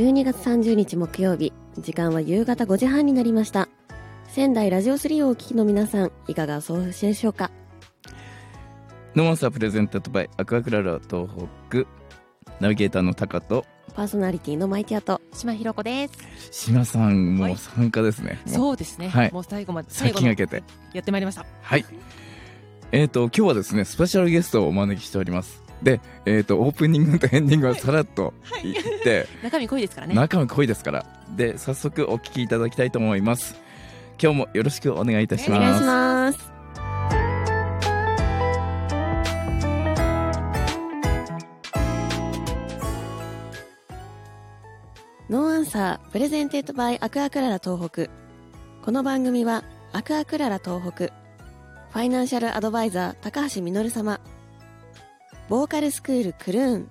12月30日木曜日。時間は夕方5時半になりました。仙台ラジオ3をお聞きの皆さんいかがお過ごしでしょうか？ノーアンサープレゼントバイアクアクララ東北ナビゲーターのタカとパーソナリティのマイティアと島ひろ子です。島さんもはいう参加ですね、もうそうですね。はい。もう最後まで最後の先駆けて。やってまいりました。はい。えっ、と今日はですねスペシャルゲストをお招きしておりますでえっ、とオープニングとエンディングはさらっと言って、中身濃いですからね。中身濃いですから。で早速お聞きいただきたいと思います。今日もよろしくお願いいたします。お願いします。 No Answer presented by アクアクララ東北。この番組はアクアクララ東北。ファイナンシャルアドバイザー高橋実様ボーカルスクールクルーン。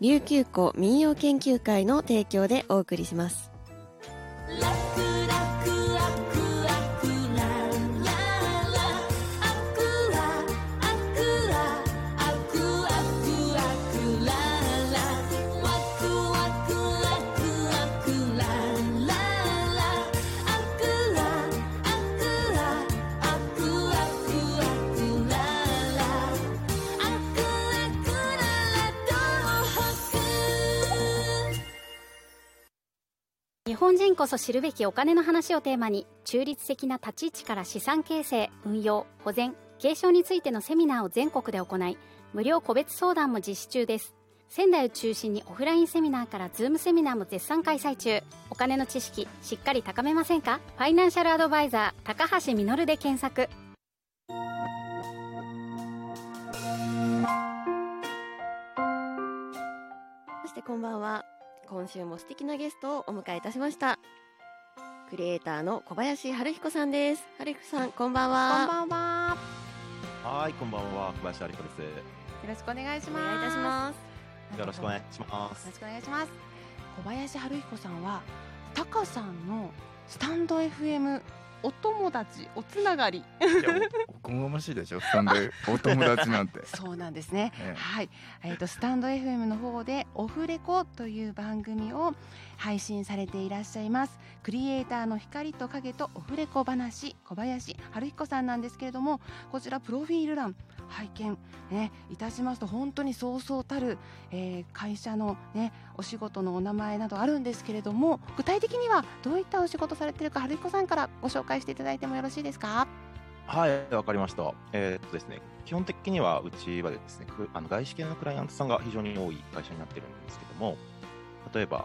琉球湖民謡研究会の提供でお送りします。日本人こそ知るべきお金の話をテーマに中立的な立ち位置から資産形成運用保全継承についてのセミナーを全国で行い無料個別相談も実施中です。仙台を中心にオフラインセミナーからズームセミナーも絶賛開催中。お金の知識しっかり高めませんか？ファイナンシャルアドバイザー高橋実で検索。そしてこんばんは。今週も素敵なゲストをお迎えいたしましたクリエイターの小林春彦さんです春彦さんこんばんこはんばんは。はい、こんばんは、小林有子です。よろしくお願いします。お願いいたしますよろしくお願いしますよろし。くお願いします。小林春彦さんはタカさんのスタンド FM お友達おつながりいやおおこがましいでしょスタンドでお友達なんて そうなんですね。ええはい、えっ、とスタンド FM の方でオフレコという番組を配信されていらっしゃいます。クリエイターの光と影とオフレコ話小林春彦さんなんですけれども、こちらプロフィール欄拝見ねいたしますと本当にそうそうたる、えー会社のねお仕事のお名前などあるんですけれども、具体的にはどういったお仕事されているか春彦さんからご紹介していただいてもよろしいですか？はい、わかりました。えーっとですね、基本的にはうちはですね、くあの外資系のクライアントさんが非常に多い会社になってるんですけども、例えば、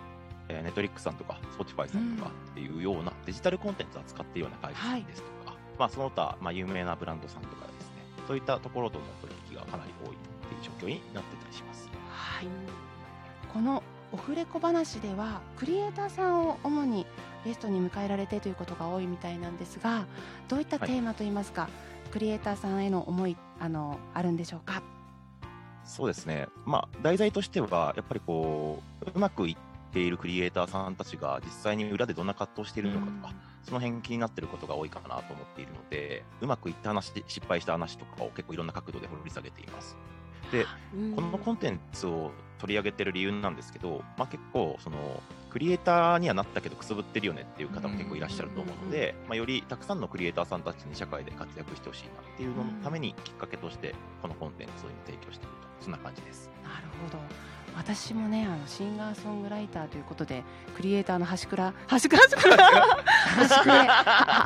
えー、 Netflix さんとか、 Spotify さんとかっていうようなデジタルコンテンツを扱っているような会社ですとか、まあその他、まあ有名なブランドさんとかですね、そういったところとの取引がかなり多いっていう状況になってたりします。はい、このオフレコ話ではクリエイターさんを主にゲストに迎えられてということが多いみたいなんですがどういったテーマといいますか、クリエイターさんへの思いあのあるんでしょうか？そうですね、まあ、題材としては、やっぱりこう、うまくいっているクリエイターさんたちが実際に裏でどんな葛藤しているのかとか、その辺気になっていることが多いかなと思っているので、うまくいった話、失敗した話とかを結構いろんな角度で掘り下げています。で、うん。このコンテンツを取り上げてる理由なんですけど、まあ、結構そのクリエイターにはなったけどくすぶってるよねっていう方も結構いらっしゃると思うので、まあ、よりたくさんのクリエイターさんたちに社会で活躍してほしいなっていうののためにきっかけとしてこのコンテンツを今提供しているとそんな感じです。なるほど私もねあのシンガーソングライターということでクリエイターの端倉端倉端倉端くれは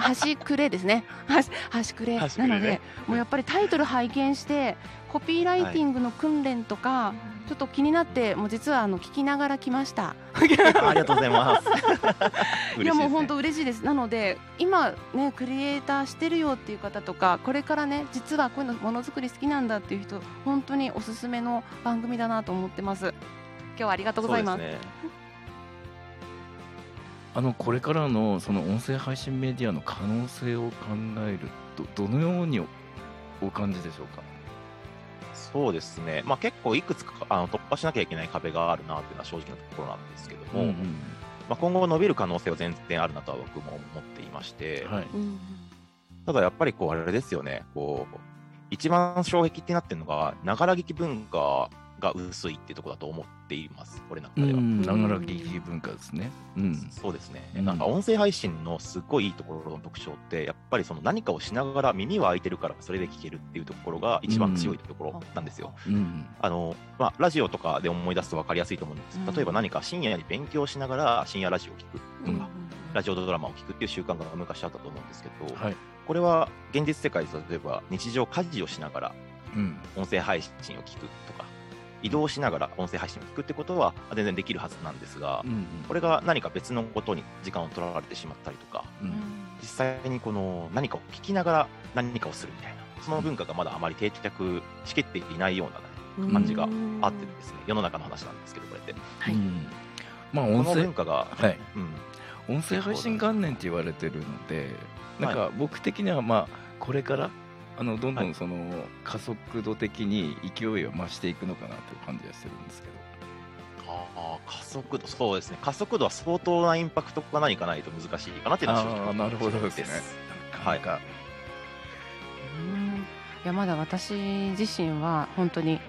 端くれですね。端端くれ端くれね。なのでもうやっぱりタイトル拝見してコピーライティングの訓練とか、ちょっと気になってもう実はあの聞きながら来ましたありがとうございます。いやもう本当嬉しいです。なので今ねクリエイターしてるよっていう方とかこれからね実はこういうのものづくり好きなんだっていう人本当におすすめの番組だなと思ってます。今日はありがとうございます。すね。あのこれからのその音声配信メディアの可能性を考えるとどのようにおお感じでしょうか？そうですね。まあ結構いくつかあの突破しなきゃいけない壁があるなっていうのは正直なところなんですけども、まあ今後伸びる可能性は全然あるなとは僕も思っていまして、はいうんただやっぱりこうあれですよね、こう一番障壁ってなってるのが、ながら聞き文化が薄いっていうところだと思っています、これなんかでは。うん。ながら聞き文化ですね。うん。そうですね、うん。なんか音声配信のすっごいいいところの特徴って、やっぱりその何かをしながら耳は開いてるからそれで聞けるっていうところが一番強いところなんですよ。うん。あのまあ、ラジオとかで思い出すと分かりやすいと思うんですうん。例えば何か深夜に勉強しながら深夜ラジオを聞くとうん。か、ラジオドラマを聞くっていう習慣が昔あったと思うんですけど、はい。これは現実世界で例えば日常家事をしながらうん。音声配信を聞くとか、移動しながら音声配信を聞くってことは全然できるはずなんですが、うんこれが何か別のことに時間を取られてしまったりとか、うん。実際にこの何かを聞きながら何かをするみたいな、その文化がまだあまり定着しきっていないような、ね、感じがあってですね、世の中の話なんですけど、これって。はい。うん。まあ音声文化が、はい。うん、音声配信元年って言われてるのでなんか僕的にはまあこれからあのどんどはい。んその加速度的に勢いを増していくのかなという感じがしてるんですけど。ああ、加速度、そうですね、加速度は相当なインパクトが何かないと難しいかなっていうのはなるほどですね。はい。なんか。うん。いやまだ私自身は本当に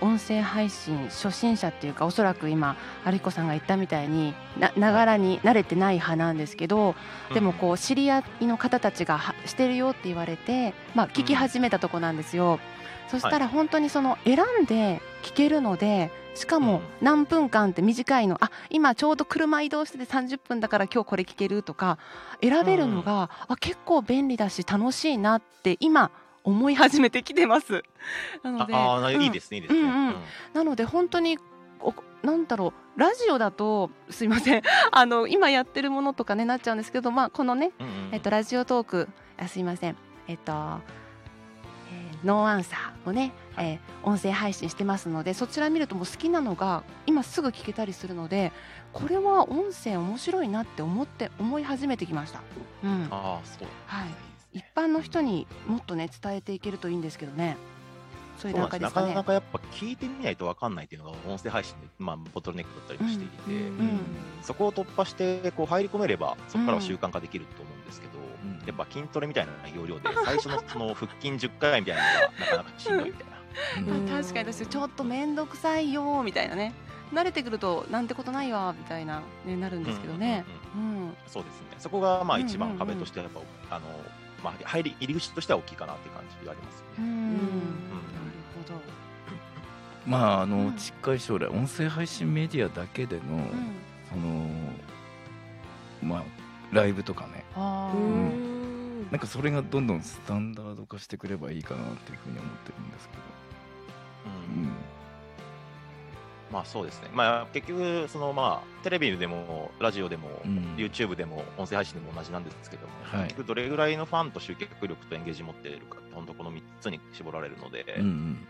音声配信初心者っていうかおそらく今アリコさんが言ったみたいになながらに慣れてない派なんですけどでもこう知り合いの方たちがはしてるよって言われて、まあ、聞き始めたとこなんですよ。そしたら本当にその選んで聞けるのでしかも何分間って短いのあ今ちょうど車移動してて30分だから今日これ聞けるとか選べるのが、あ結構便利だし楽しいなって今思い始めてきてます。なのでああいいですね、いいですね。うんうん。なので本当におなんだろうラジオだとすいません。あの今やってるものとかねなっちゃうんですけどまあこのねうんうんえっとラジオトークあすいません。えっと、えーノーアンサーをね、えー音声配信してますのでそちら見るともう好きなのが今すぐ聞けたりするのでこれは音声面白いなって思って思い始めてきました。うん、ああ、そう。はい一般の人にもっとね伝えていけるといいんですけどね。そういう段階ですかね。なかやっぱ聞いてみないと分かんないっていうのが音声配信で、まあ、ボトルネックだったりもしていて、うんうんそこを突破してこう入り込めればそこからは習慣化できると思うんですけど、んやっぱ筋トレみたいな要領で最初のその腹筋10回みたいなのがなかなかしんどいみたいな。うんあ確かに私ちょっと面倒くさいよみたいなね慣れてくるとなんてことないわみたいな、ね、なるんですけどね。そうですね。そこがまあ一番壁としてやっぱ、あのまあ入り入り口としては大きいかなっていう感じがありますよね。うん。なるほど。まああの、うん。近い将来音声配信メディアだけでの、うん。そのまあライブとかね。うん。なんかそれがどんどんスタンダード化してくればいいかなっていうふうに思ってるんですけど、まあそうですね。まあ結局そのまあテレビでもラジオでも、うん。YouTube でも音声配信でも同じなんですけども、はい。結局どれぐらいのファンと集客力とエンゲージ持っているかって本当この3つに絞られるので、うんうん。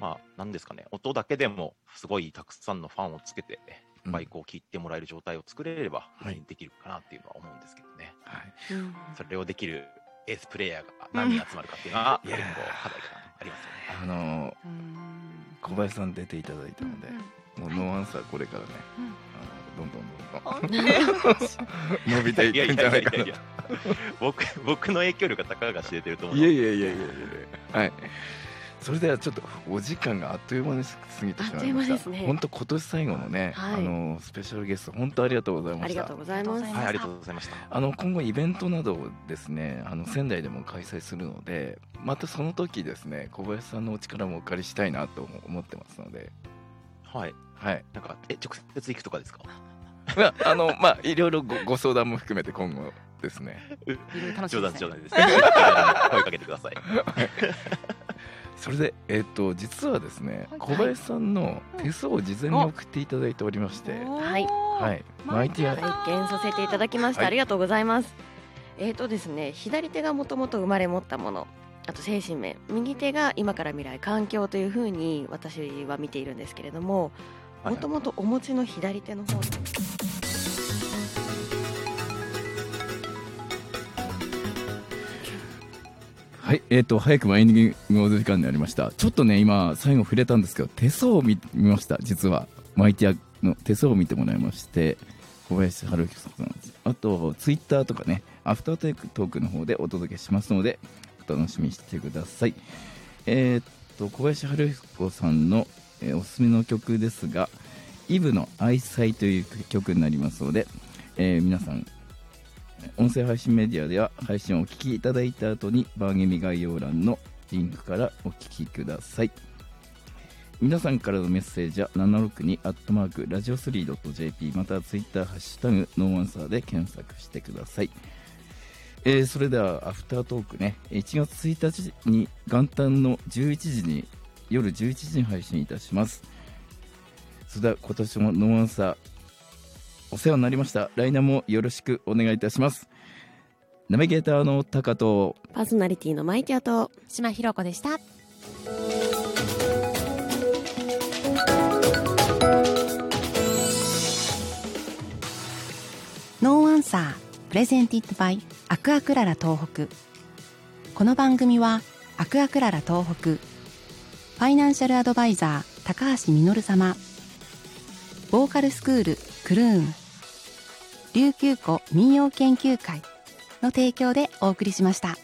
まあなんですかね、音だけでもすごいたくさんのファンをつけて、うん。いっぱいこう聞いてもらえる状態を作れれば、はい。できるかなっていうのは思うんですけどね。はい。うん。それをできるエースプレイヤーが何人集まるかっていうのは、うん結構課題がありますよね。あのうん小林さん出ていただいたので、もうノーアンサーこれからね、あのどんどんどんどん。伸びていくんじゃないかな。僕僕の影響力がたかが知れてると思ういやいやいやいやいや。はいそれではちょっとお時間があっという間に過ぎてしまいました。あっという間ですね。本当今年最後のね、はい。あのスペシャルゲスト本当ありがとうございましたありがとうございます。はいありがとうございました。あの今後イベントなどをですねあの仙台でも開催するのでまたその時ですね小林さんのお力もお借りしたいなと思ってますので。はい。はい。なんかえ直接行くとかですか？まああのまあいろいろごご相談も含めて今後ですね。いろいろ楽しですね。談冗談です。ね声かけてください それでえっ、と実はですねはい。小林さんの手相を事前に送っていただいておりましてはい。はい。マイティア。拝見させていただきました、はい。ありがとうございます。えーとですね左手がもともと生まれ持ったものあと精神面右手が今から未来環境というふうに私は見ているんですけれどもはい。もともとお持ちの左手の方はい、えっ、と、早くもエンディングの時間になりました。ちょっとね、今、最後触れたんですけど、手相を見ました、実は。マイティアの手相を見てもらいまして、小林春樹さんです。あと、ツイッターとかね、アフターテイクトークの方でお届けしますので、お楽しみにしてくださいえーっと小林春彦さんの、えーおすすめの曲ですがイブの愛妻という曲になりますので、え皆さん音声配信メディアでは配信をお聞きいただいた後に番組概要欄のリンクからお聞きください。皆さんからのメッセージは762アットマークラジオ 3.jp またはツイッターハッシュタグノーアンサーで検索してください。えーそれではアフタートークね。1月1日に元旦の11時に夜11時に配信いたします。それでは今年もノーアンサーお世話になりました。来年もよろしくお願いいたします。ナビゲーターのタカとパーソナリティのマイティアと島ひろ子でした。 No Answer presented by アクアクララ東北。この番組はアクアクララ東北。ファイナンシャルアドバイザー高橋実様。ボーカルスクールクルーン琉球湖民謡研究会の提供でお送りしました。